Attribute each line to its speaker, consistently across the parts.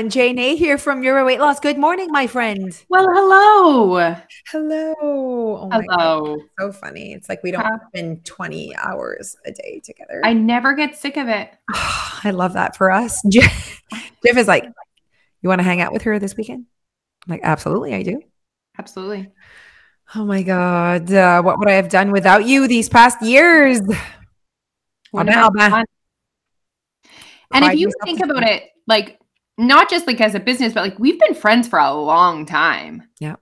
Speaker 1: everyone. Jane here from Your Weight Loss. Good morning, my friend.
Speaker 2: Well, hello.
Speaker 1: Hello.
Speaker 2: Oh hello.
Speaker 1: So funny. It's like we don't spend 20 hours a day together.
Speaker 2: I never get sick of it.
Speaker 1: I love that for us. Jeff, Jeff is like, You want to hang out with her this weekend? I'm like, Absolutely, I do.
Speaker 2: Absolutely.
Speaker 1: Oh my God. Uh, what would I have done without you these past years?
Speaker 2: And if you think about it, like not just like as a business, but like we've been friends for a long time.
Speaker 1: Yeah.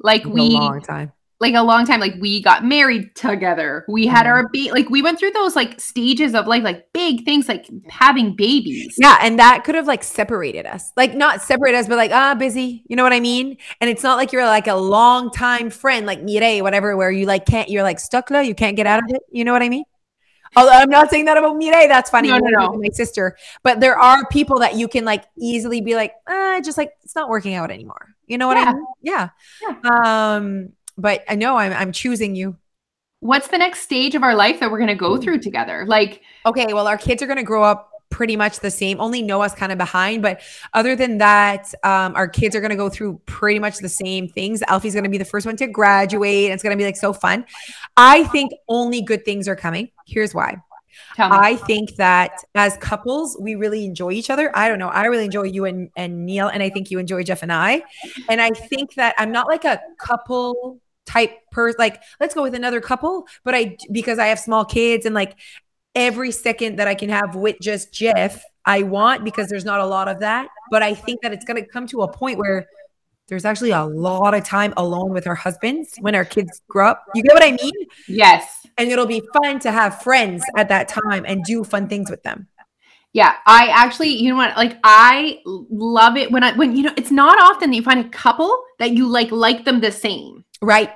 Speaker 2: Like we
Speaker 1: long time.
Speaker 2: Like a long time. Like we got married together. We had mm-hmm. our be like we went through those like stages of like like big things like having babies.
Speaker 1: Yeah, and that could have like separated us. Like not separate us, but like ah busy. You know what I mean? And it's not like you're like a long time friend, like Mireille, whatever, where you like can't you're like stuck, you can't get out of it. You know what I mean? Although I'm not saying that about Mireille. That's funny.
Speaker 2: No, no, no.
Speaker 1: My sister. But there are people that you can like easily be like, ah, just like it's not working out anymore. You know what yeah. I mean? Yeah. yeah. Um, but I know I'm I'm choosing you.
Speaker 2: What's the next stage of our life that we're gonna go through together? Like,
Speaker 1: okay, well, our kids are gonna grow up pretty much the same. Only Noah's kind of behind, but other than that, um, our kids are going to go through pretty much the same things. Alfie's going to be the first one to graduate. And it's going to be like so fun. I think only good things are coming. Here's why. I think that as couples, we really enjoy each other. I don't know. I really enjoy you and, and Neil, and I think you enjoy Jeff and I. And I think that I'm not like a couple type person. Like, let's go with another couple, but I because I have small kids and like every second that I can have with just Jeff, I want because there's not a lot of that. But I think that it's going to come to a point where there's actually a lot of time alone with our husbands when our kids grow up. You get what I mean?
Speaker 2: Yes.
Speaker 1: And it'll be fun to have friends at that time and do fun things with them.
Speaker 2: Yeah, I actually, you know what? Like, I love it when I when you know it's not often that you find a couple that you like like them the same.
Speaker 1: Right.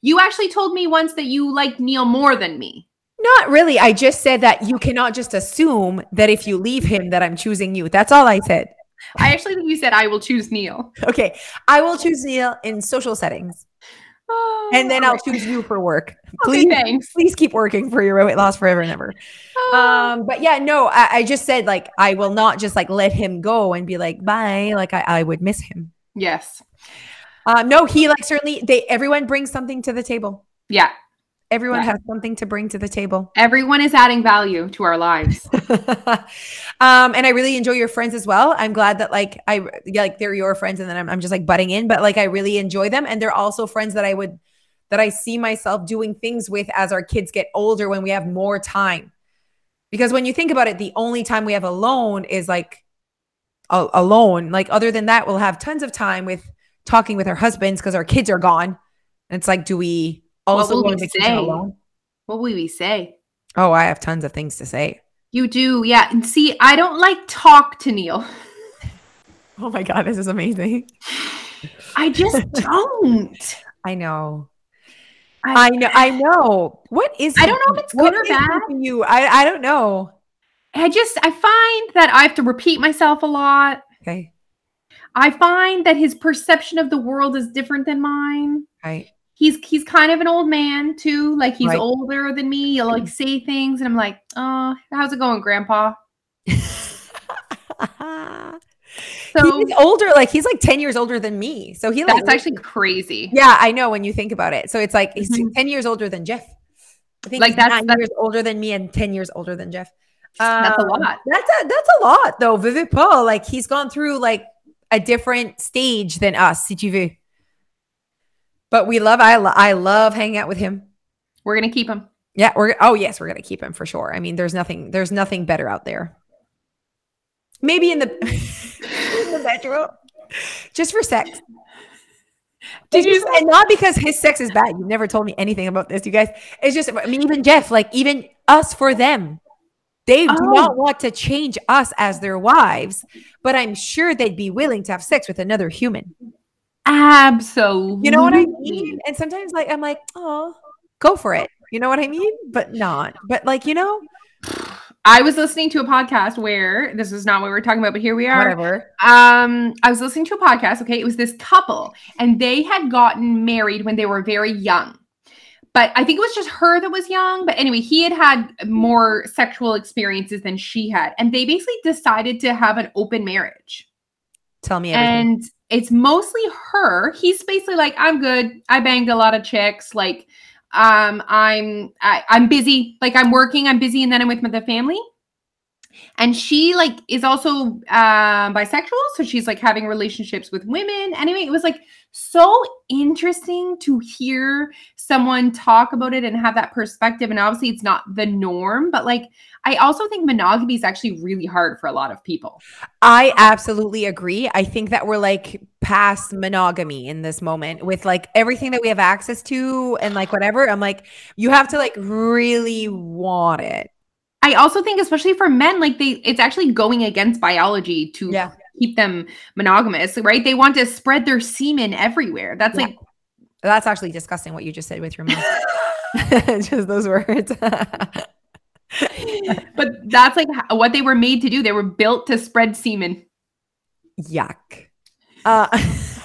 Speaker 2: You actually told me once that you like Neil more than me.
Speaker 1: Not really. I just said that you cannot just assume that if you leave him that I'm choosing you. That's all I said.
Speaker 2: I actually think you said I will choose Neil.
Speaker 1: Okay. I will choose Neil in social settings. Oh, and then I'll right. choose you for work. Please, okay, please keep working for your weight loss forever and ever. Oh. Um, but yeah, no, I, I, just said like I will not just like let him go and be like bye. Like I, I would miss him.
Speaker 2: Yes.
Speaker 1: Um, no, he like certainly they everyone brings something to the table.
Speaker 2: Yeah,
Speaker 1: Everyone has something to bring to the table.
Speaker 2: Everyone is adding value to our lives.
Speaker 1: um, and I really enjoy your friends as well. I'm glad that like I yeah, like they're your friends, and then I'm, I'm just like butting in, but like I really enjoy them, and they're also friends that I would that I see myself doing things with as our kids get older when we have more time. Because when you think about it, the only time we have alone is like a- alone. Like other than that, we'll have tons of time with talking with our husbands because our kids are gone. And it's like, do we also
Speaker 2: going to say? alone. What will we say?
Speaker 1: Oh, I have tons of things to say.
Speaker 2: You do, yeah. And see, I don't like talk to Neil.
Speaker 1: oh my god, this is amazing.
Speaker 2: I just don't.
Speaker 1: I know. I, I, know. I know. What is?
Speaker 2: I don't know if it's good or bad.
Speaker 1: You, I, I don't know.
Speaker 2: I just, I find that I have to repeat myself a lot.
Speaker 1: Okay.
Speaker 2: I find that his perception of the world is different than mine.
Speaker 1: Right
Speaker 2: he's he's kind of an old man too. Like he's right. older than me. He'll like say things, and I'm like, "Oh, how's it going, Grandpa?"
Speaker 1: so he's older, like he's like 10 years older than me. So he
Speaker 2: like That's actually crazy.
Speaker 1: Yeah, I know when you think about it. So it's like he's mm-hmm. 10 years older than Jeff. I think like that's, nine that's, years older than me and 10 years older than Jeff.
Speaker 2: Um, that's a um, lot.
Speaker 1: That's a that's a lot though. Vivid Paul, like he's gone through like a different stage than us, si tu veux. But we love I lo- I love hanging out with him.
Speaker 2: We're gonna keep him.
Speaker 1: Yeah, we're oh yes, we're gonna keep him for sure. I mean, there's nothing there's nothing better out there. Maybe in the in the bedroom, just for sex. Did you and not because his sex is bad. You've never told me anything about this, you guys. It's just I mean, even Jeff, like even us for them. They oh. do not want to change us as their wives, but I'm sure they'd be willing to have sex with another human.
Speaker 2: Absolutely.
Speaker 1: You know what I mean? And sometimes like I'm like, oh, go for it. You know what I mean? But not. But like, you know,
Speaker 2: I was listening to a podcast where this is not what we are talking about, but here we are.
Speaker 1: Whatever.
Speaker 2: Um, I was listening to a podcast. Okay, it was this couple, and they had gotten married when they were very young. But I think it was just her that was young. But anyway, he had had more sexual experiences than she had, and they basically decided to have an open marriage.
Speaker 1: Tell me everything.
Speaker 2: and it's mostly her. He's basically like, I'm good. I banged a lot of chicks. Like, um, I'm I, I'm busy. Like I'm working. I'm busy, and then I'm with the family. And she like is also um bisexual, so she's like having relationships with women. Anyway, it was like so interesting to hear someone talk about it and have that perspective. And obviously, it's not the norm, but like I also think monogamy is actually really hard for a lot of people.
Speaker 1: I absolutely agree. I think that we're like past monogamy in this moment with like everything that we have access to and like whatever. I'm like, you have to like really want it.
Speaker 2: I also think, especially for men, like they, it's actually going against biology to
Speaker 1: Yeah.
Speaker 2: keep them monogamous, right? They want to spread their semen everywhere. That's
Speaker 1: Yeah.
Speaker 2: like,
Speaker 1: That's actually disgusting what you just said with your mouth. just those words.
Speaker 2: but that's like what they were made to do. They were built to spread semen.
Speaker 1: Yuck. Uh,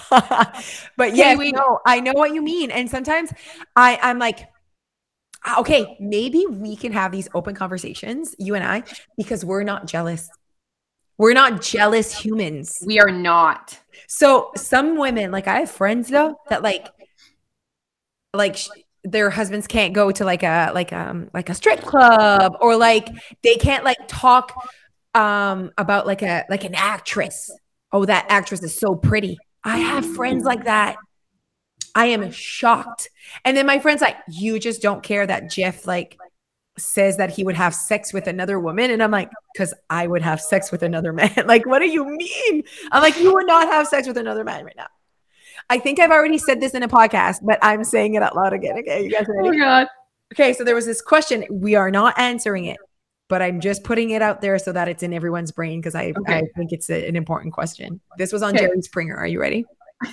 Speaker 1: but yeah,
Speaker 2: wait.
Speaker 1: no, I know what you mean. And sometimes I, I'm like, "Ah, okay, maybe we can have these open conversations, you and I, because we're not jealous. We're not jealous humans.
Speaker 2: We are not.
Speaker 1: So some women, like I have friends though, that like, like sh- their husbands can't go to like a like um like a strip club or like they can't like talk um about like a like an actress. Oh, that actress is so pretty. I have friends like that. I am shocked. And then my friend's like, you just don't care that Jeff like says that he would have sex with another woman. And I'm like, because I would have sex with another man. like, what do you mean? I'm like, you would not have sex with another man right now. I think I've already said this in a podcast, but I'm saying it out loud again. Okay, you guys
Speaker 2: Oh
Speaker 1: ready?
Speaker 2: my god.
Speaker 1: Okay, so there was this question. We are not answering it, but I'm just putting it out there so that it's in everyone's brain because I, I think it's a- an important question. This was on
Speaker 2: Okay.
Speaker 1: Jerry Springer. Are you ready?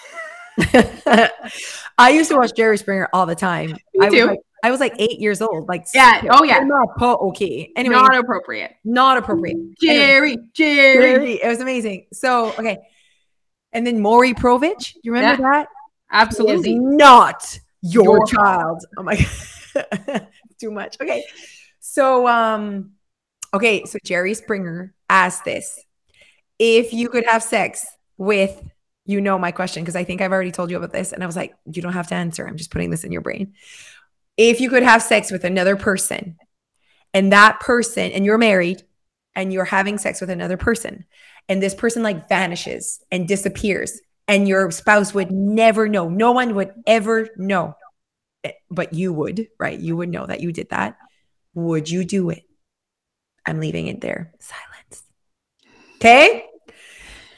Speaker 1: I used to watch Jerry Springer all the time.
Speaker 2: Me
Speaker 1: I was
Speaker 2: too.
Speaker 1: like, I was like eight years old. Like,
Speaker 2: Yeah. Oh, yeah.
Speaker 1: not okay. Anyway,
Speaker 2: not appropriate.
Speaker 1: not appropriate. Anyway,
Speaker 2: Jerry, Jerry.
Speaker 1: Jerry, it was amazing. So, okay. And then Maury Povich, you remember that? Is
Speaker 2: Absolutely.
Speaker 1: not your,
Speaker 2: Your
Speaker 1: child. Oh my god. Too much. Okay. So um okay, so Jerry Springer asked this. If you could have sex with you know my question because I think I've already told you about this and I was like you don't have to answer. I'm just putting this in your brain. If you could have sex with another person and that person and you're married and you're having sex with another person and this person like vanishes and disappears and your spouse would never know. No one would ever know. Eh, But you would, right? You would know that you did that. Would you do it? I'm leaving it there. Silence. Okay?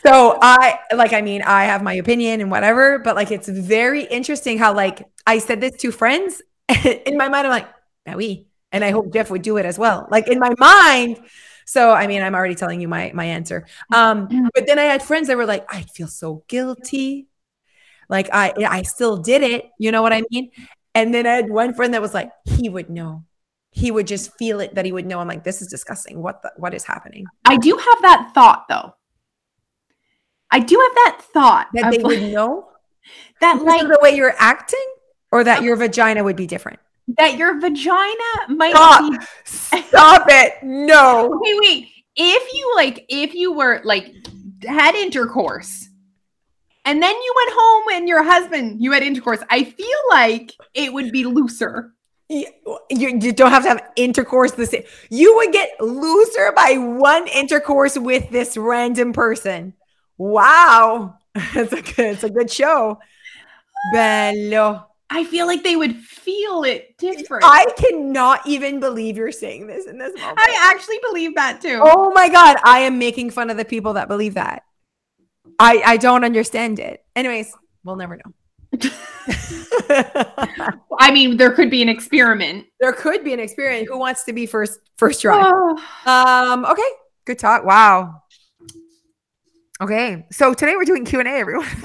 Speaker 1: So I like I mean, I have my opinion and whatever, but like it's very interesting how like I said this to friends in my mind I'm like, "Ah, oui." And I hope Jeff would do it as well. Like in my mind, so I mean, I'm already telling you my my answer. Um, but then I had friends that were like, I feel so guilty. Like I I still did it. You know what I mean? And then I had one friend that was like, he would know. He would just feel it that he would know. I'm like, this is disgusting. What the what is happening?
Speaker 2: I do have that thought though. I do have that thought
Speaker 1: That they
Speaker 2: like-
Speaker 1: would know
Speaker 2: that like
Speaker 1: the way you're acting, or that your vagina would be different.
Speaker 2: That your vagina might
Speaker 1: Stop.
Speaker 2: be
Speaker 1: Stop it. No.
Speaker 2: Okay, wait. If you like, if you were like had intercourse, and then you went home and your husband, you had intercourse, I feel like it would be looser.
Speaker 1: You, you, don't have to have intercourse the same. You would get looser by one intercourse with this random person. Wow. It's a good, it's a good show. Bello.
Speaker 2: I feel like they would feel it different.
Speaker 1: I cannot even believe you're saying this in this moment.
Speaker 2: I actually believe that too.
Speaker 1: oh my God. I am making fun of the people that believe that. I, I don't understand it. Anyways, we'll never know.
Speaker 2: I mean, there could be an experiment.
Speaker 1: there could be an experiment. Who wants to be first first try?
Speaker 2: Oh,
Speaker 1: Um, okay. Good talk. Wow. Okay. So today we're doing Q&A, everyone.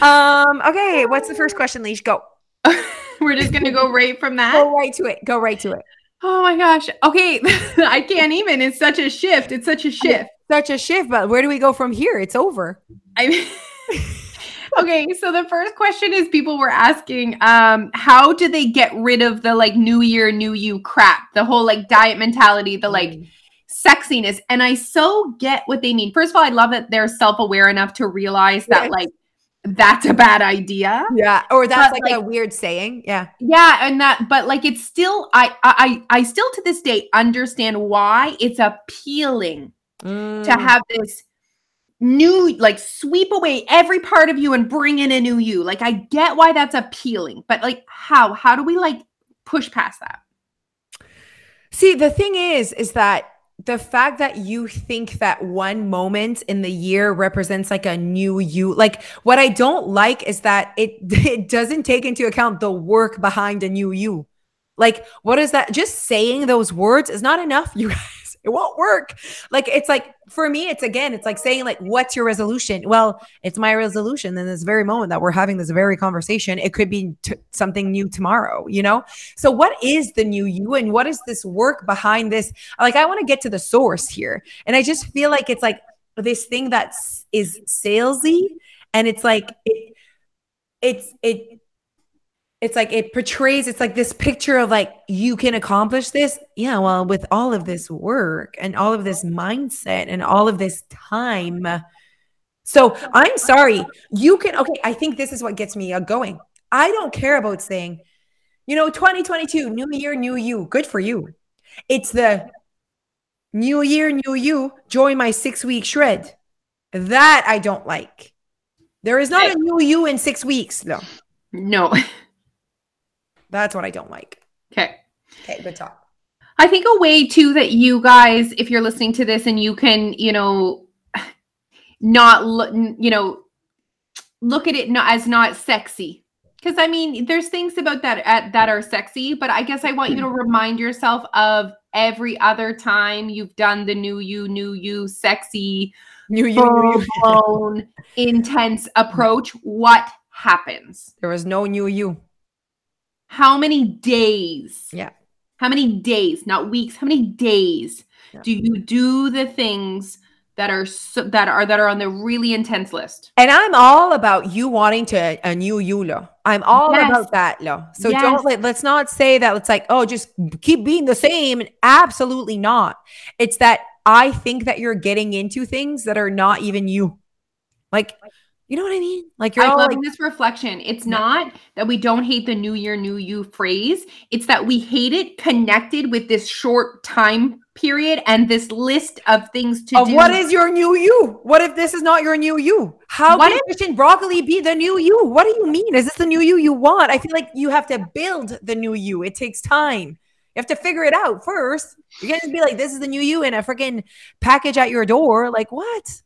Speaker 1: um, okay. What's the first question, Leash? Go.
Speaker 2: we're just gonna go right from that.
Speaker 1: Go right to it. Go right to it.
Speaker 2: Oh my gosh. Okay, I can't even. It's such a shift. It's such a shift.
Speaker 1: Such a shift, but where do we go from here? It's over.
Speaker 2: I okay, so the first question is people were asking, um, how do they get rid of the like new year, new you crap? The whole like diet mentality, the like sexiness. And I so get what they mean. First of all, I love that they're self aware enough to realize that,
Speaker 1: Yes.
Speaker 2: like, that's a bad idea.
Speaker 1: Yeah. Or that's
Speaker 2: But,
Speaker 1: like, a weird saying. Yeah.
Speaker 2: Yeah, and that, but like, it's still, I, I, I still to this day understand why it's appealing to
Speaker 1: Mm.
Speaker 2: have this new, like, sweep away every part of you and bring in a new you. Like, I get why that's appealing, but like, how? How do we like push past that?
Speaker 1: See, the thing is, is that the fact that you think that one moment in the year represents like a new you, like what I don't like is that it it doesn't take into account the work behind a new you. Like, what is that? Just saying those words is not enough, you guys. It won't work. Like, it's like for me, it's again, it's like saying, like, what's your resolution? Well, it's my resolution in this very moment that we're having this very conversation. It could be t- something new tomorrow, you know? So, what is the new you and what is this work behind this? Like, I want to get to the source here. And I just feel like it's like this thing that is salesy and it's like, it, it's, it, it's like it portrays it's like this picture of like you can accomplish this. Yeah well with all of this work and all of this mindset and all of this time. So i'm sorry. You can okay i think this is what gets me uh, going. I don't care about saying you know 2022 new year new you. Good for you. It's the new year new you. Join my six week shred. That i don't like. There is not a new you in six weeks though.
Speaker 2: No.
Speaker 1: that's what i don't like
Speaker 2: Okay.
Speaker 1: okay good talk
Speaker 2: I think a way too that you guys, if you're listening to this and you can, you know, not look, you know, look at it not as not sexy. Because I mean, there's things about that at, that are sexy, but I guess I want you to remind yourself of every other time you've done the new you, new you, sexy,
Speaker 1: new you,
Speaker 2: full-blown, intense approach. What happens?
Speaker 1: there was no new you
Speaker 2: How many days?
Speaker 1: Yeah.
Speaker 2: How many days, not weeks, how many days
Speaker 1: Yeah.
Speaker 2: do you do the things that are so, that are that are on the really intense list?
Speaker 1: And I'm all about you wanting to a new you, lo. I'm all
Speaker 2: Yes.
Speaker 1: about that, lo. So
Speaker 2: Yes.
Speaker 1: don't let, let's not say that it's like, oh, just keep being the same. Absolutely not. It's that I think that you're getting into things that are not even you. Like, you know what I mean? Like you're
Speaker 2: I'm
Speaker 1: all
Speaker 2: loving
Speaker 1: like,
Speaker 2: this reflection. It's not that we don't hate the new year, new you phrase. It's that we hate it connected with this short time period and this list of things to
Speaker 1: of
Speaker 2: do.
Speaker 1: what is your new you? What if this is not your new you? How
Speaker 2: What
Speaker 1: can fish and broccoli be the new you? What do you mean? Is this the new you you want? I feel like you have to build the new you. It takes time. You have to figure it out first. You can't just be like, this is the new you in a freaking package at your door. Like, what?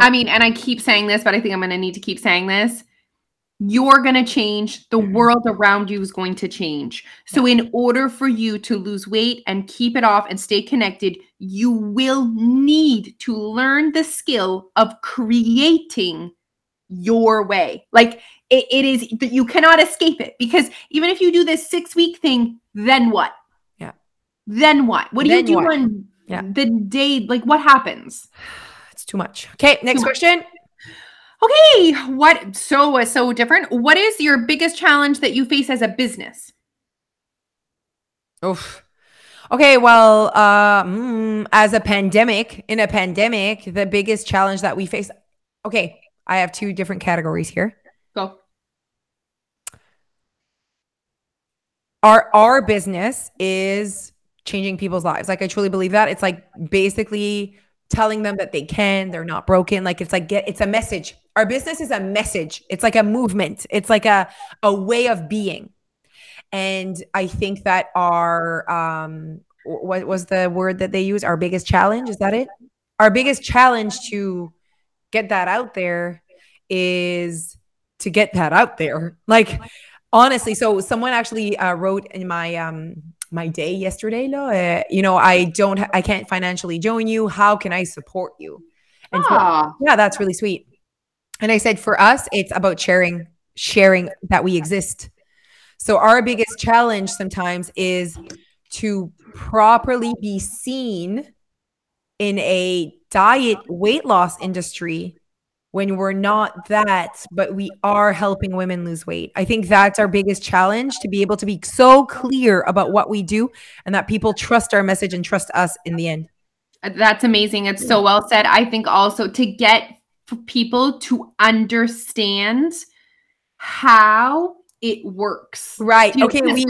Speaker 2: I mean, and I keep saying this, but I think I'm going to need to keep saying this. You're going to change. The mm-hmm. world around you is going to change. So, in order for you to lose weight and keep it off and stay connected, you will need to learn the skill of creating your way. Like it, it is that you cannot escape it because even if you do this six week thing, then what?
Speaker 1: Yeah.
Speaker 2: Then what? What do
Speaker 1: Then
Speaker 2: you do
Speaker 1: what?
Speaker 2: on
Speaker 1: Yeah.
Speaker 2: the day? Like what happens?
Speaker 1: It's too much. Okay, next
Speaker 2: Too much.
Speaker 1: question.
Speaker 2: Okay, what so uh, so different? What is your biggest challenge that you face as a business?
Speaker 1: Oof. Okay, well, uh, mm, as a pandemic, in a pandemic, the biggest challenge that we face. Okay, I have two different categories here.
Speaker 2: Go.
Speaker 1: our our business is changing people's lives like i truly believe that it's like basically telling them that they can they're not broken. Like it's like get it's a message. Our business is a message. It's like a movement. It's like a a way of being. And i think that our um what was the word that they use? Our biggest challenge? Is that it? Our biggest challenge to get that out there is to get that out there. Like honestly so someone actually uh, wrote in my um my day yesterday Lo, uh, you know i don't i can't financially join you. How can i support you? And so,
Speaker 2: Ah,
Speaker 1: yeah that's really sweet. And i said for us it's about sharing sharing that we exist. So our biggest challenge sometimes is to properly be seen in a diet weight loss industry when we're not that, but we are helping women lose weight. I think that's our biggest challenge to be able to be so clear about what we do and that people trust our message and trust us in the end.
Speaker 2: Uh, that's amazing. It's so well said. I think also to get people to understand how it works.
Speaker 1: Right. Okay. We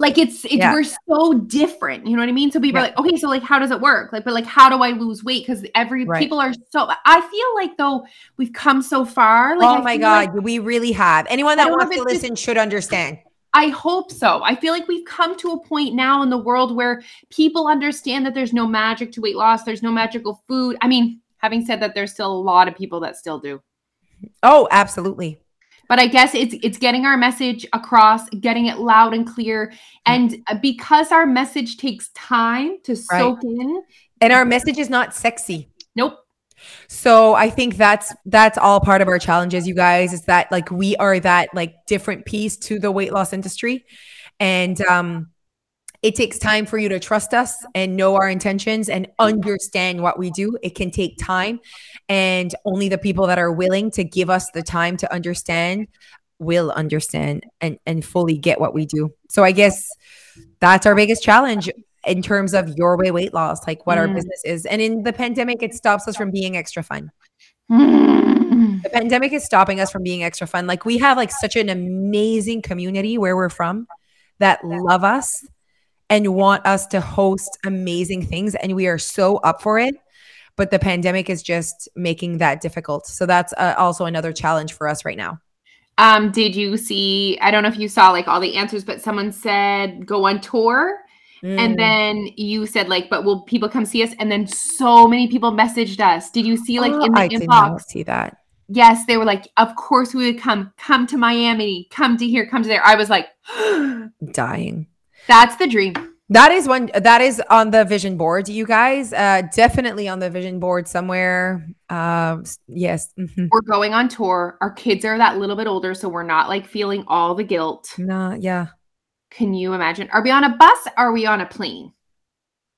Speaker 2: like it's it's yeah. we're so different. You know what I mean? So people yeah. are like, okay, so like how does it work? Like, but like how do I lose weight? Because every right. people are so I feel like though we've come so far. Like,
Speaker 1: oh my god, like, we really have. Anyone that wants to listen just, should understand.
Speaker 2: I hope so. I feel like we've come to a point now in the world where people understand that there's no magic to weight loss, there's no magical food. I mean, having said that, there's still a lot of people that still do.
Speaker 1: Oh, absolutely
Speaker 2: but i guess it's it's getting our message across getting it loud and clear. And because our message takes time to right. soak in
Speaker 1: and our message is not sexy.
Speaker 2: Nope.
Speaker 1: So i think that's that's all part of our challenges you guys is that like we are that like different piece to the weight loss industry. And um it takes time for you to trust us and know our intentions and understand what we do. It can take time. And only the people that are willing to give us the time to understand will understand and, and fully get what we do. So I guess that's our biggest challenge in terms of your way weight loss, like what mm. our business is. And in the pandemic, it stops us from being extra fun. Mm. The pandemic is stopping us from being extra fun. Like we have like such an amazing community where we're from that love us and want us to host amazing things. And we are so up for it. But the pandemic is just making that difficult. So that's uh, also another challenge for us right now.
Speaker 2: Um, did you see? I don't know if you saw like all the answers, but someone said go on tour. Mm. And then you said like, but will people come see us? And then so many people messaged us. Did you see like oh, in the I inbox? Did not
Speaker 1: see that.
Speaker 2: Yes, they were like, of course we would come. Come to Miami. Come to here. Come to there. I was like,
Speaker 1: dying.
Speaker 2: That's the dream.
Speaker 1: That is one that is on the vision board, you guys. Uh, definitely on the vision board somewhere. Uh, yes,
Speaker 2: mm-hmm. we're going on tour. Our kids are that little bit older, so we're not like feeling all the guilt.
Speaker 1: No, yeah.
Speaker 2: Can you imagine? Are we on a bus? are we on a plane?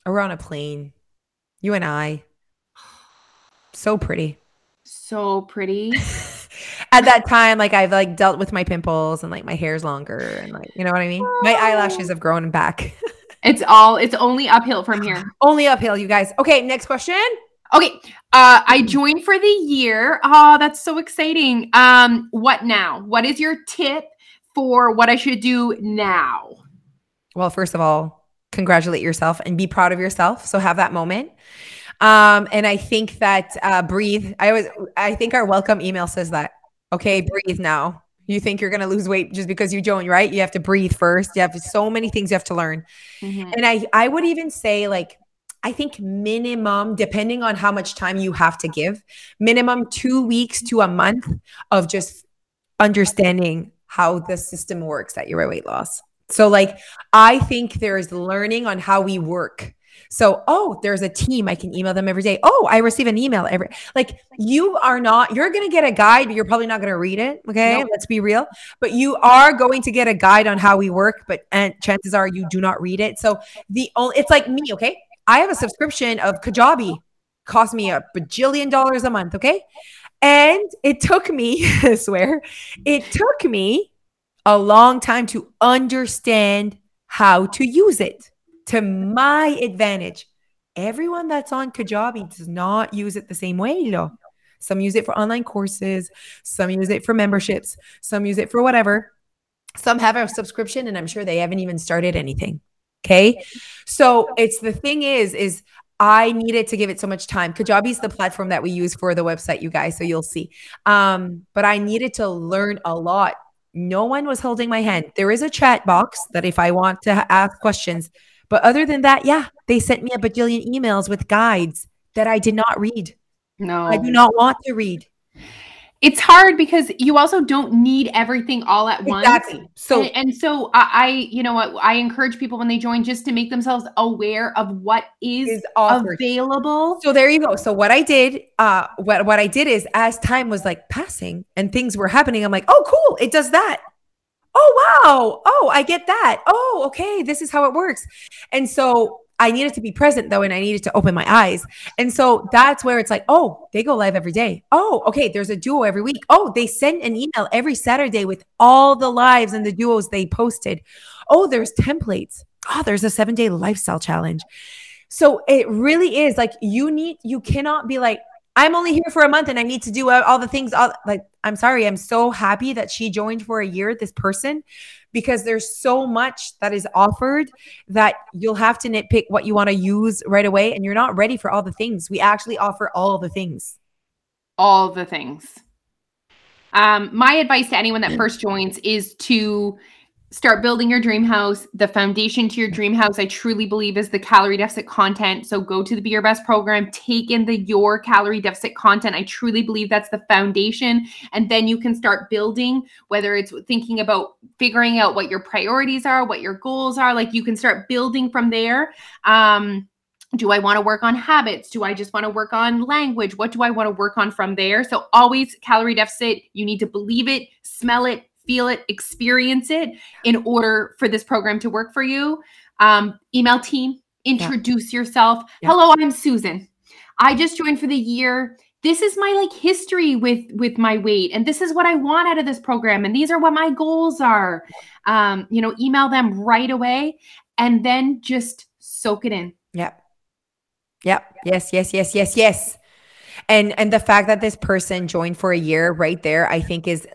Speaker 1: We're on a plane. You and I. So pretty.
Speaker 2: So pretty.
Speaker 1: at that time, like I've like dealt with my pimples and like my hair's longer and like you know what I mean. My eyelashes have grown back.
Speaker 2: it's all it's only uphill from here.
Speaker 1: Only uphill, you guys. Okay, next question.
Speaker 2: Okay, uh, I joined for the year. Oh, that's so exciting. Um, what now? What is your tip for what I should do now?
Speaker 1: Well, first of all, congratulate yourself and be proud of yourself. So have that moment. Um, and I think that uh, breathe. I was. I think our welcome email says that. Okay, breathe now. You think you're going to lose weight just because you join, right? You have to breathe first. You have so many things you have to learn. Mm-hmm. And I, I would even say like, I think minimum, depending on how much time you have to give, minimum two weeks to a month of just understanding how the system works at your weight loss. So, like, I think there's learning on how we work so, oh, there's a team. I can email them every day. Oh, I receive an email every like you are not, you're going to get a guide, but you're probably not going to read it. Okay. Nope. Let's be real. But you are going to get a guide on how we work, but and chances are you do not read it. So the only it's like me, okay? I have a subscription of Kajabi. Cost me a bajillion dollars a month, okay? And it took me, I swear, it took me a long time to understand how to use it to my advantage. Everyone that's on Kajabi does not use it the same way, know. Some use it for online courses, some use it for memberships, some use it for whatever. Some have a subscription and I'm sure they haven't even started anything. Okay. So it's the thing is, is I needed to give it so much time. Kajabi is the platform that we use for the website, you guys. So you'll see. Um, but I needed to learn a lot. No one was holding my hand. There is a chat box that if I want to ask questions, but other than that, yeah, they sent me a bajillion emails with guides that I did not read.
Speaker 2: No,
Speaker 1: I do not want to read.
Speaker 2: It's hard because you also don't need everything all at once.
Speaker 1: Exactly.
Speaker 2: So and, and so I, I, you know what, I encourage people when they join just to make themselves aware of what is, is available.
Speaker 1: So there you go. So what I did, uh, what what I did is as time was like passing and things were happening, I'm like, oh, cool, it does that oh wow. Oh i get that. Oh okay. This is how it works. And so i needed to be present though and i needed to open my eyes. And so that's where it's like oh they go live every day. Oh okay. There's a duo every week. Oh they send an email every saturday with all the lives and the duos they posted. Oh there's templates. Oh there's a seven day lifestyle challenge. So it really is like you need, you cannot be like, I'm only here for a month and I need to do all the things. All, like, I'm sorry. I'm so happy that she joined for a year, this person, because there's so much that is offered that you'll have to nitpick what you want to use right away. And you're not ready for all the things. We actually offer all the things.
Speaker 2: All the things. Um, my advice to anyone that first joins is to start building your dream house. The foundation to your dream house, I truly believe, is the calorie deficit content. So go to the Be Your Best program, take in the Your Calorie Deficit content. I truly believe that's the foundation. And then you can start building, whether it's thinking about figuring out what your priorities are, what your goals are. Like you can start building from there. Um, do I want to work on habits? Do I just want to work on language? What do I want to work on from there? So, always calorie deficit. You need to believe it, smell it, feel it, experience it in order for this program to work for you. Um, email team, introduce yeah. yourself. Yeah. Hello, I'm Susan. I just joined for the year. This is my like history with with my weight, and this is what I want out of this program, and these are what my goals are. Um, you know, email them right away, and then just soak it in.
Speaker 1: Yep. Yep. Yes. Yes. Yes. Yes. Yes and and the fact that this person joined for a year right there i think is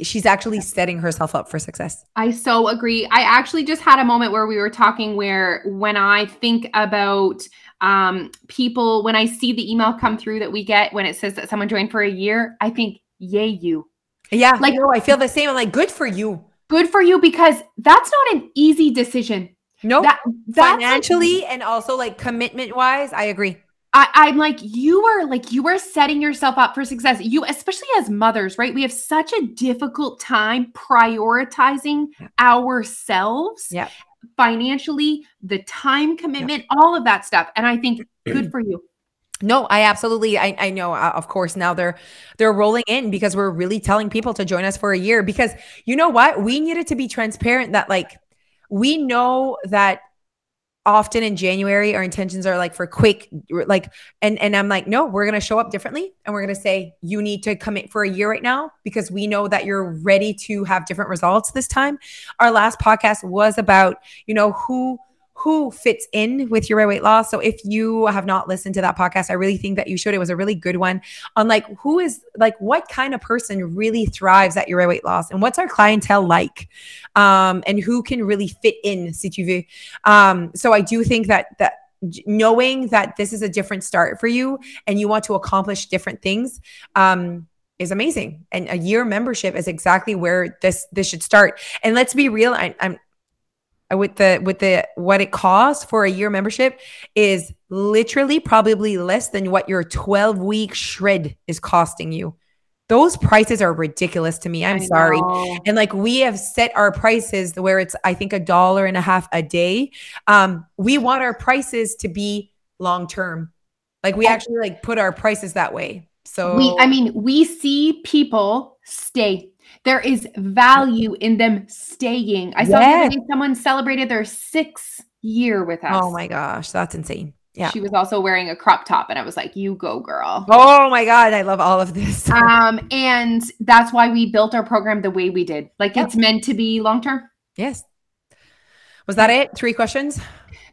Speaker 1: she's actually setting herself up for success.
Speaker 2: I so agree. I actually just had a moment where we were talking where when i think about um, people when i see the email come through that we get when it says that someone joined for a year i think yay you.
Speaker 1: Yeah like no i feel the same. I'm like good for you.
Speaker 2: Good for you because that's not an easy decision.
Speaker 1: No nope. that, financially and also like commitment wise i agree
Speaker 2: I, am like, you are like, you are setting yourself up for success. You, especially as mothers, right? We have such a difficult time prioritizing ourselves
Speaker 1: yep.
Speaker 2: financially, the time commitment, yep. all of that stuff. And I think good for you.
Speaker 1: No, I absolutely I, I know uh, of course now they're they're rolling in because we're really telling people to join us for a year because you know what? We needed to be transparent that like we know that often in January our intentions are like for quick like and and I'm like no we're to show up differently and we're to say you need to commit for a year right now because we know that you're ready to have different results this time. Our last podcast was about you know who who fits in with your weight loss. So if you have not listened to that podcast, I really think that you should. It was a really good one on like who is like what kind of person really thrives at your weight loss and what's our clientele like, um, and who can really fit in, si tu veux. Um, so I do think that that knowing that this is a different start for you and you want to accomplish different things. Um, is amazing and a year membership is exactly where this this should start and let's be real I, am with the with the what it costs for a year membership is literally probably less than what your 12 week shred is costing you. Those prices are ridiculous to me. I'm sorry. and like we have set our prices where it's i think a dollar and a half a day. Um we want our prices to be long term like we actually like put our prices that way. So
Speaker 2: we i mean we see people stay there is value in them staying. I saw someone celebrated their sixth year with us.
Speaker 1: Oh my gosh, that's insane. Yeah.
Speaker 2: She was also wearing a crop top and I was like, "You go, girl."
Speaker 1: Oh my god, I love all of this.
Speaker 2: um and that's why we built our program the way we did. Like yep. it's meant to be long term.
Speaker 1: Yes. Was that it? Three questions?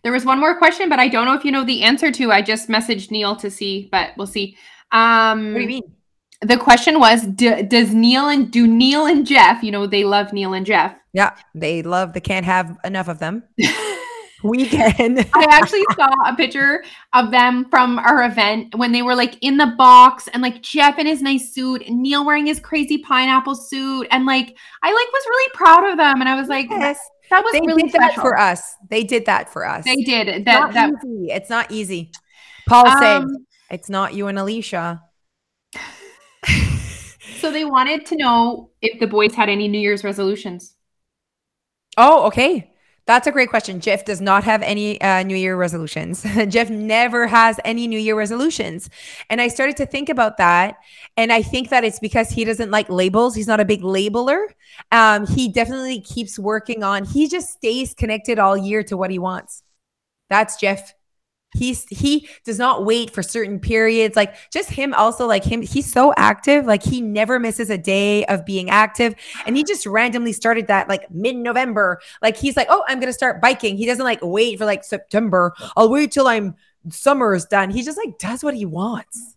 Speaker 2: There was one more question, but I don't know if you know the answer to. I just messaged Neil to see, but we'll see. Um
Speaker 1: What do you mean?
Speaker 2: The question was do, does neil and do neil and jeff you know they love neil and jeff.
Speaker 1: Yeah they love they can't have enough of them. We can.
Speaker 2: I actually saw a picture of them from our event when they were like in the box and like jeff in his nice suit and neil wearing his crazy pineapple suit and like i like was really proud of them and i was like yes. that was
Speaker 1: they
Speaker 2: really
Speaker 1: did that for us. They did that for us.
Speaker 2: They did.
Speaker 1: It's
Speaker 2: that,
Speaker 1: not
Speaker 2: that
Speaker 1: easy. it's not easy. Paul um, said it's not you and alicia
Speaker 2: so they wanted to know if the boys had any New Year's resolutions.
Speaker 1: Oh, okay. That's a great question. Jeff does not have any uh, New Year resolutions. Jeff never has any New Year resolutions. And I started to think about that. And I think that it's because he doesn't like labels. He's not a big labeler. Um, he definitely keeps working on, he just stays connected all year to what he wants. That's Jeff. He's he does not wait for certain periods. Like just him also like him he's so active. Like he never misses a day of being active and he just randomly started that like mid-November. Like he's like, "Oh, I'm going to start biking." He doesn't like wait for like September. I'll wait till I'm summer is done. He just like does what he wants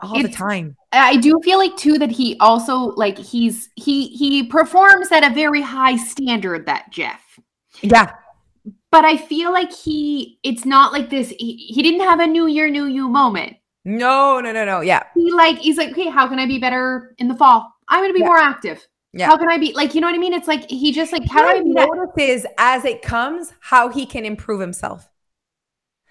Speaker 1: all the time.
Speaker 2: I do feel like too that he also like he's he he performs at a very high standard that Jeff.
Speaker 1: Yeah.
Speaker 2: But I feel like he it's not like this he, he didn't have a new year new you moment.
Speaker 1: No, no, no, no. Yeah.
Speaker 2: He like he's like, "Okay, how can I be better in the fall? I'm going to be
Speaker 1: Yeah.
Speaker 2: more active."
Speaker 1: Yeah.
Speaker 2: How can I be like, you know what I mean? It's like he just like, how do I that?
Speaker 1: notices as it comes how he can improve himself.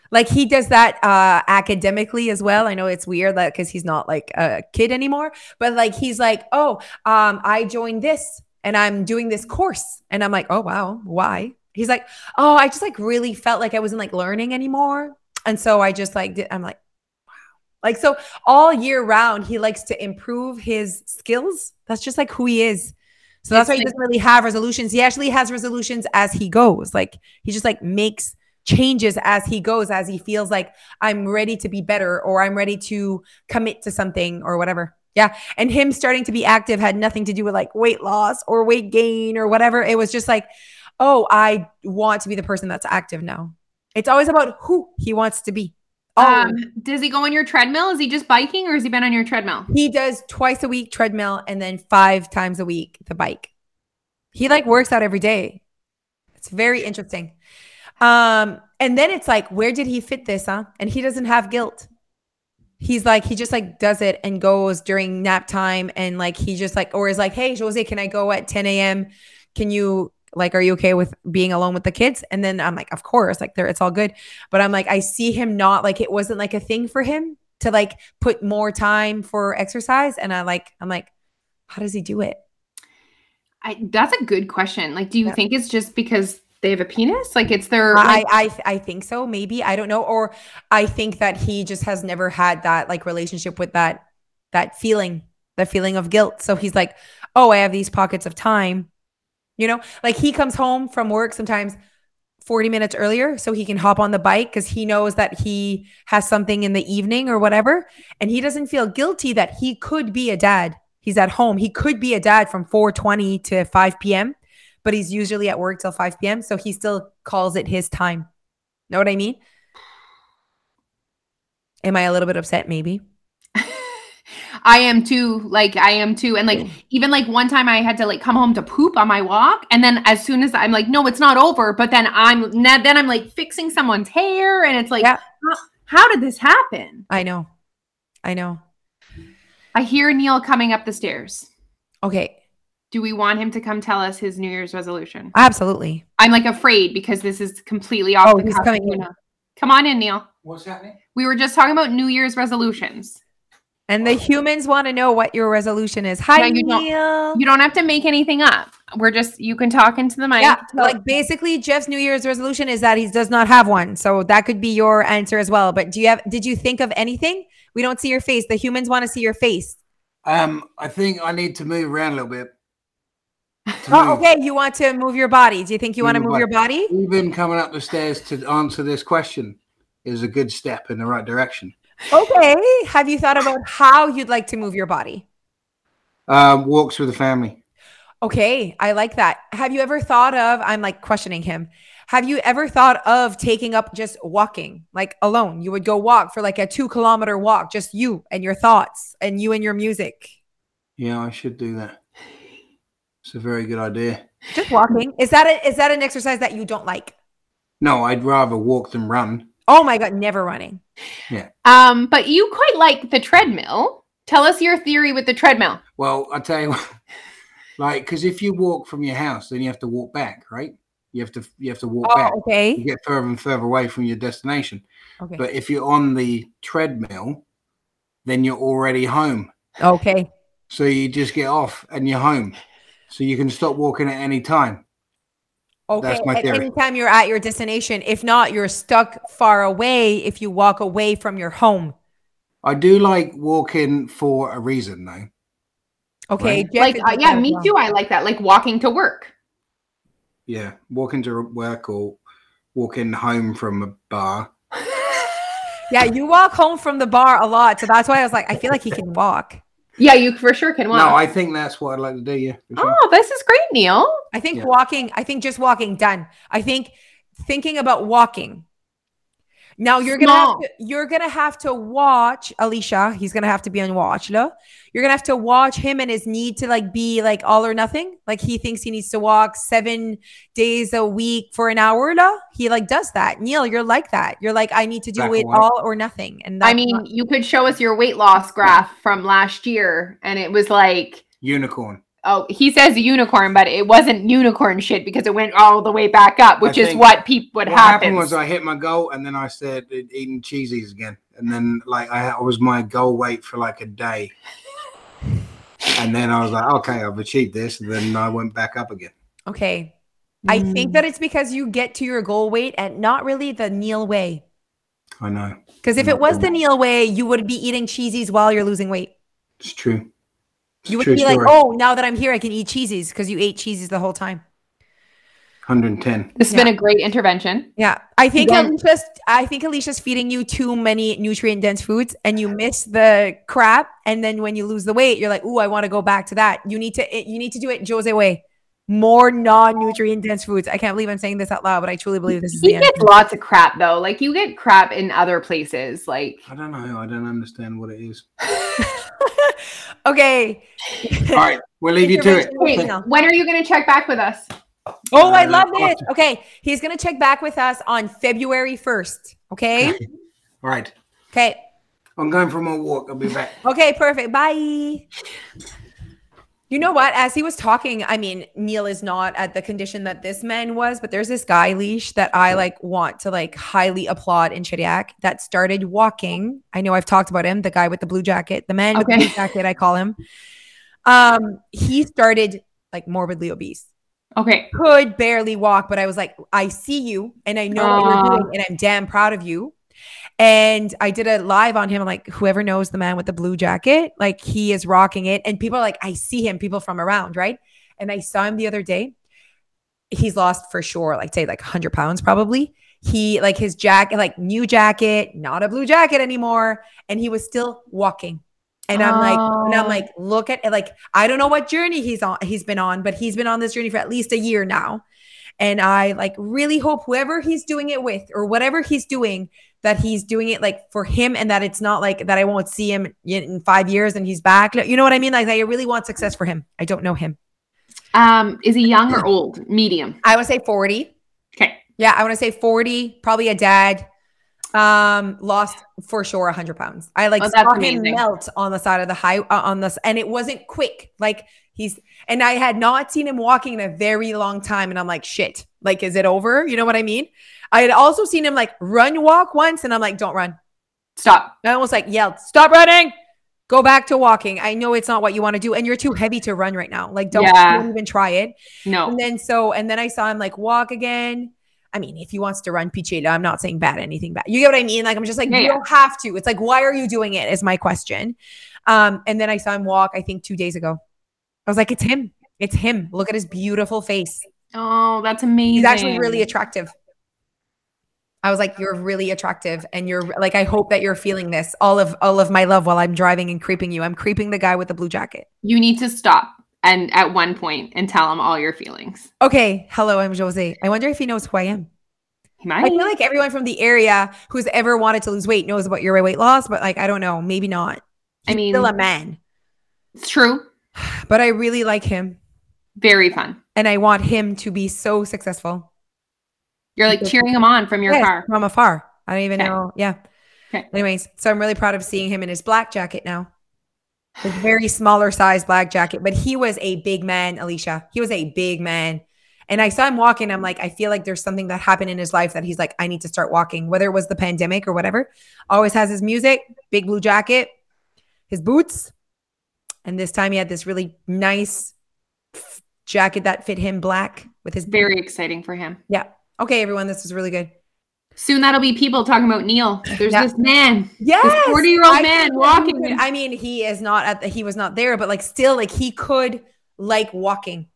Speaker 1: Like he does that uh academically as well. I know it's weird that because he's not like a kid anymore, but like he's like, oh, um, I joined this and I'm doing this course. And I'm like, oh wow, why? He's like, oh, I just like really felt like I wasn't like learning anymore. And so I just like did, I'm like, wow. Like so all year round, he likes to improve his skills. That's just like who he is. So that's why he doesn't really have resolutions. He actually has resolutions as he goes. Like he just like makes changes as he goes, as he feels like I'm ready to be better or I'm ready to commit to something or whatever. Yeah. And him starting to be active had nothing to do with like weight loss or weight gain or whatever. It was just like, oh, I want to be the person that's active now. It's always about who he wants to be.
Speaker 2: Um, does he go on your treadmill? Is he just biking or has he been on your treadmill?
Speaker 1: He does twice a week treadmill and then five times a week the bike. He like works out every day. It's very interesting. Um, and then it's like, where did he fit this, huh? And he doesn't have guilt. He's like, he just like does it and goes during nap time and like he just like, or is like, hey, Jose, can I go at 10 a.m.? Can you like, are you okay with being alone with the kids? And then I'm like, of course, like there, it's all good. But I'm like, I see him not like it wasn't like a thing for him to like put more time for exercise. And I like, I'm like, how does he do it?
Speaker 2: I, that's a good question. Like, do you
Speaker 1: Yeah.
Speaker 2: think it's just because they have a penis? Like, it's their.
Speaker 1: I, I I think so. Maybe I don't know, or I think that he just has never had that like relationship with that that feeling, that feeling of guilt. So he's like, oh, I have these pockets of time, you know, like he comes home from work sometimes 40 minutes earlier so he can hop on the bike because he knows that he has something in the evening or whatever, and he doesn't feel guilty that he could be a dad. He's at home. He could be a dad from 4:20 to 5 p.m but he's usually at work till 5 p.m. So he still calls it his time. Know what I mean? Am I a little bit upset? Maybe.
Speaker 2: I am too. Like, I am too. And like, even like one time I had to like come home to poop on my walk. And then as soon as I'm like, no, it's not over. But then I'm, na- then I'm like fixing someone's hair. And it's like,
Speaker 1: Yeah.
Speaker 2: how, how did this happen?
Speaker 1: I know. I know.
Speaker 2: I hear Neil coming up the stairs.
Speaker 1: Okay.
Speaker 2: Do we want him to come tell us his New Year's resolution?
Speaker 1: Absolutely.
Speaker 2: I'm like afraid because this is completely off
Speaker 1: Oh,
Speaker 2: the
Speaker 1: he's
Speaker 2: cuff,
Speaker 1: coming
Speaker 2: you
Speaker 1: in.
Speaker 2: Come on in, Neil.
Speaker 3: What's happening?
Speaker 2: We were just talking about New Year's resolutions.
Speaker 1: And the humans want to know what your resolution is. Hi,
Speaker 2: Yeah, you don't-
Speaker 1: Neil.
Speaker 2: You don't have to make anything up. We're just you can talk into the mic.
Speaker 1: yeah, like basically Jeff's New Year's resolution is that he does not have one. So that could be your answer as well. But do you have did you think of anything? We don't see your face. The humans want to see your face.
Speaker 3: Um, I think I need to move around a little bit.
Speaker 1: Oh, okay. You want to move your body. Do you think you want to
Speaker 3: Move
Speaker 1: move your body?
Speaker 3: Even coming up the stairs to answer this question is a good step in the right direction.
Speaker 1: Okay. Have you thought about how you'd like to move your body?
Speaker 3: Um, walks with the family.
Speaker 1: Okay, I like that. Have you ever thought of, I'm like questioning him. Have you ever thought of taking up just walking, like alone? You would go walk for like a two kilometer walk, just you and your thoughts and you and your music.
Speaker 3: Yeah, I should do that. It's a very good idea.
Speaker 1: Just walking. Is that a, is that an exercise that you don't like?
Speaker 3: No, I'd rather walk than run.
Speaker 1: Oh my God, never running. Yeah.
Speaker 2: Um, but you quite like the treadmill. Tell us your theory with the treadmill.
Speaker 3: Well, I tell you what, like, because if you walk from your house, then you have to walk back, right? You have to you have to walk back.
Speaker 1: Oh,
Speaker 3: You get further and further away from your destination.
Speaker 1: Okay.
Speaker 3: But if you're on the treadmill, then you're already home.
Speaker 1: Okay.
Speaker 3: So you just get off and you're home. So you can stop walking at any time.
Speaker 1: Okay.
Speaker 3: That's my
Speaker 1: At
Speaker 3: theory.
Speaker 1: any time you're at your destination. If not, you're stuck far away if you walk away from your home.
Speaker 3: I do like walking for a reason, though.
Speaker 1: Okay.
Speaker 3: Right.
Speaker 2: Like uh, yeah, me too. I like that. Like walking to work.
Speaker 3: Yeah, walking to work or walking home from a bar.
Speaker 1: Yeah, you walk home from the bar a lot, so that's why I was like, I feel like he can walk.
Speaker 2: Yeah, you for sure can walk.
Speaker 3: No, I think that's what I'd like to do. Yeah. sure.
Speaker 2: oh, this is great, Neil.
Speaker 1: I think
Speaker 3: Yeah.
Speaker 1: walking, I think just walking done. I think thinking about walking. Now you're gonna have to, you're gonna have to watch Alicia. He's gonna have to be on watch. lo. You're gonna have to watch him and his need to like be like all or nothing. Like he thinks he needs to walk seven days a week for an hour. lo. He like does that. Neil, you're like that. You're like I need to do
Speaker 3: Black
Speaker 1: it
Speaker 3: and
Speaker 1: all or nothing. And
Speaker 2: I mean,
Speaker 1: not-
Speaker 2: you could show us your weight loss graph from last year, and it was like,
Speaker 3: Unicorn.
Speaker 2: Oh, he says unicorn, but it wasn't unicorn shit because it went all the way back up, which is what people what,
Speaker 3: What happened
Speaker 2: happens.
Speaker 3: was I hit my goal and then I started eating cheesies again. And then like I, I was my goal weight for like a day. And then I was like, okay, I've achieved this. And then I went back up again.
Speaker 1: okay. I think
Speaker 2: Mm.
Speaker 1: that it's because you get to your goal weight and not really the Neil way.
Speaker 3: I know.
Speaker 1: Because if it was the Neil way, you would be eating cheesies while you're losing weight.
Speaker 3: It's true. It's
Speaker 1: You would
Speaker 3: true
Speaker 1: be like, oh, now that I'm here, I can eat cheesies because you ate cheesies the whole time.
Speaker 3: 110.
Speaker 2: This has been a great intervention.
Speaker 1: Yeah, I think
Speaker 2: Then-
Speaker 1: Alicia's. I think Alicia's feeding you too many nutrient dense foods, and you miss the crap. And then when you lose the weight, you're like, "Ooh, I want to go back to that." You need to. You need to do it Jose way. More non nutrient dense foods. I can't believe I'm saying this out loud, but I truly believe this is
Speaker 2: He
Speaker 1: the end.
Speaker 2: gets lots of crap though. Like you get crap in other places. Like
Speaker 3: I don't know. I don't understand what it is.
Speaker 1: okay.
Speaker 3: All right. We'll leave you to it.
Speaker 1: Wait,
Speaker 2: Wait,
Speaker 1: no.
Speaker 2: when are you going to check back with us?
Speaker 1: Oh, I
Speaker 3: Uh,
Speaker 1: love this.
Speaker 3: awesome.
Speaker 1: Okay, he's gonna check back with us on February first. Okay.
Speaker 3: All right.
Speaker 1: Okay.
Speaker 3: I'm going for my walk. I'll be back.
Speaker 1: Okay, perfect. Bye. You know what? As he was talking, I mean, Neil is not at the condition that this man was, but there's this guy leash that I like want to like highly applaud in Shediac that started walking. I know I've talked about him, the guy with the blue jacket, the man with the blue jacket, I call him. Um, he started like morbidly obese
Speaker 2: Okay.
Speaker 1: could barely walk, but I was like, I see you and I know what you're doing, and I'm damn proud of you. And I did a live on him. I'm like, whoever knows the man with the blue jacket, like he is rocking it. And people are like, I see him, people from around, right? And I saw him the other day. He's lost for sure, like say like 100 pounds probably. He like his jacket, like new jacket, not a blue jacket anymore, and he was still walking. And I'm like, and I'm
Speaker 2: Oh.
Speaker 1: like, look at it. like, I don't know what journey he's on, he's been on, but he's been on this journey for at least a year now. And I like really hope whoever he's doing it with or whatever he's doing, that he's doing it like for him and that it's not like that I won't see him in five years and he's back. You know what I mean? Like I really want success for him. I don't know him.
Speaker 2: Um, is he young or old? Medium.
Speaker 1: I would say 40.
Speaker 2: Okay.
Speaker 1: Yeah, I want to say 40, probably a dad. Um, lost for sure 100 pounds. I like
Speaker 2: Oh,
Speaker 1: saw him melt on the side of the high uh, on this, and it wasn't quick. Like he's and I had not seen him walking in a very long time, and I'm like, shit, like is it over? You know what I mean? I had also seen him like run walk once, and I'm like, don't run.
Speaker 2: Stop.
Speaker 1: I almost like yelled, stop running. Go back to walking. I know it's not what you want to do, and you're too heavy to run right now. Like, don't,
Speaker 2: Yeah.
Speaker 1: don't even try it.
Speaker 2: No.
Speaker 1: And then so, and then I saw him like walk again. I mean, if he wants to run Pichela, I'm not saying bad anything bad. You get what I mean? Like I'm just like,
Speaker 2: Yeah,
Speaker 1: you
Speaker 2: yeah.
Speaker 1: don't have to. It's like, why are you doing it? Is my question. Um, and then I saw him walk, I think two days ago. I was like, it's him. It's him. Look at his beautiful face.
Speaker 2: Oh, that's amazing.
Speaker 1: He's actually really attractive. I was like, you're um, really attractive, and you're like, I hope that you're feeling this. All of all of my love while I'm driving and creeping you. I'm creeping the guy with the blue jacket.
Speaker 2: You need to stop and at one point and tell him all your feelings.
Speaker 1: Okay, hello, I'm Jose. I wonder if he knows who I am.
Speaker 2: He might.
Speaker 1: I feel like everyone from the area who's ever wanted to lose weight knows about your weight loss, but like I don't know, maybe not.
Speaker 2: I mean-
Speaker 1: still a man,
Speaker 2: it's true.
Speaker 1: but I really like him,
Speaker 2: Very fun.
Speaker 1: and I want him to be so successful.
Speaker 2: You're like cheering him on from your
Speaker 1: Yes,
Speaker 2: car.
Speaker 1: from afar. I don't even
Speaker 2: Okay.
Speaker 1: know. Yeah.
Speaker 2: Okay.
Speaker 1: Anyways, so I'm really proud of seeing him in his black jacket now. His very smaller size black jacket, but he was a big man, Alicia. He was a big man. And I saw him walking. I'm like, I feel like there's something that happened in his life that he's like, I need to start walking, whether it was the pandemic or whatever. Always has his music, big blue jacket, his boots. And this time he had this really nice jacket that fit him black with his
Speaker 2: Very exciting for him.
Speaker 1: Yeah. Okay, everyone, this was really good.
Speaker 2: Soon that'll be people talking about Neil. There's
Speaker 1: Yeah.
Speaker 2: this man.
Speaker 1: Yes,
Speaker 2: 40-year-old man
Speaker 1: think that he
Speaker 2: walking.
Speaker 1: could- I mean, he is not at the, he was not there, but like still, like he could like walking.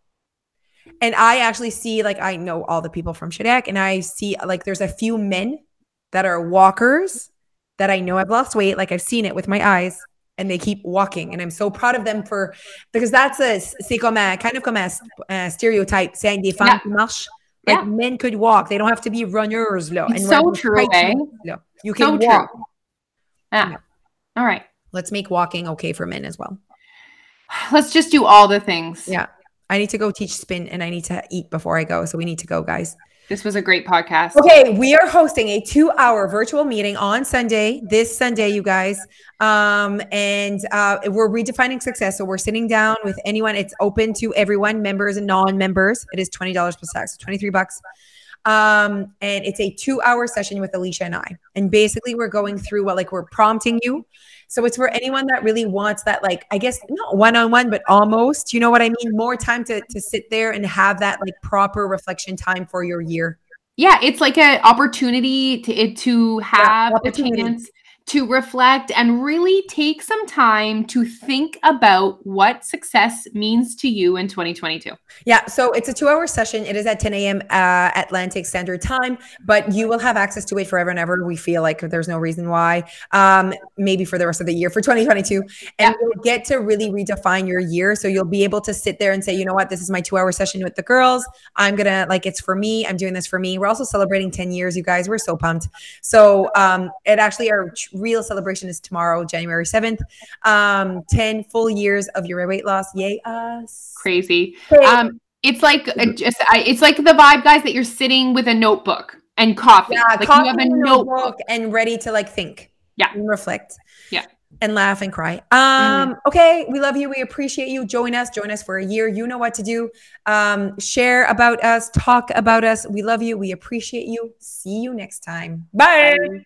Speaker 1: And I actually see, like, I know all the people from Shediac, and I see like there's a few men that are walkers that I know I've lost weight, like I've seen it with my eyes, and they keep walking. And I'm so proud of them for because that's a c'est comme a, kind of comme a, a stereotype saying des femmes
Speaker 2: Yeah.
Speaker 1: qui marchent. Like
Speaker 2: Yeah.
Speaker 1: men could walk. They don't have to be runners. Là,
Speaker 2: It's
Speaker 1: and
Speaker 2: so true, eh?
Speaker 1: là. You
Speaker 2: So
Speaker 1: can
Speaker 2: true.
Speaker 1: walk.
Speaker 2: Yeah.
Speaker 1: Yeah.
Speaker 2: All right.
Speaker 1: Let's make walking okay for men as well.
Speaker 2: Let's just do all the things.
Speaker 1: Yeah. I need to go teach spin and I need to eat before I go. So we need to go, guys.
Speaker 2: This was a great podcast.
Speaker 1: Okay, we are hosting a two-hour virtual meeting on Sunday, this Sunday, you guys. Um, and uh, we're redefining success. So we're sitting down with anyone. It's open to everyone, members and non-members. It is twenty dollars plus tax, twenty-three bucks. Um, and it's a two-hour session with Alicia and I. And basically, we're going through what like we're prompting you. So it's for anyone that really wants that, like I guess not one-on-one, but almost. You know what I mean? More time to to sit there and have that like proper reflection time for your year.
Speaker 2: Yeah, it's like an opportunity to it to have the
Speaker 1: opportunity.
Speaker 2: chance to reflect and really take some time to think about what success means to you in 2022.
Speaker 1: Yeah, so it's a two hour session. It is at 10 a.m. Uh, Atlantic Standard Time, but you will have access to it forever and ever. We feel like there's no reason why, um, maybe for the rest of the year for 2022. And you'll get to really redefine your year. So you'll be able to sit there and say, you know what, this is my two hour session with the girls. I'm going to, like, it's for me. I'm doing this for me. We're also celebrating 10 years, you guys. We're so pumped. So um, it actually, our tr- real celebration is tomorrow, January 7th. Um, 10 full years of your weight loss. Yay, us.
Speaker 2: Crazy. Um, it's like uh, just I, it's like the vibe, guys, that you're sitting with a notebook and coffee.
Speaker 1: Yeah,
Speaker 2: like
Speaker 1: coffee
Speaker 2: you have a
Speaker 1: and
Speaker 2: notebook.
Speaker 1: and ready to like think.
Speaker 2: Yeah.
Speaker 1: And reflect.
Speaker 2: Yeah.
Speaker 1: And laugh and cry. Um, okay, we love you. We appreciate you. Join us. Join us for a year. You know what to do. Um, share about us, talk about us. We love you. We appreciate you. See you next time. Bye.
Speaker 2: Bye.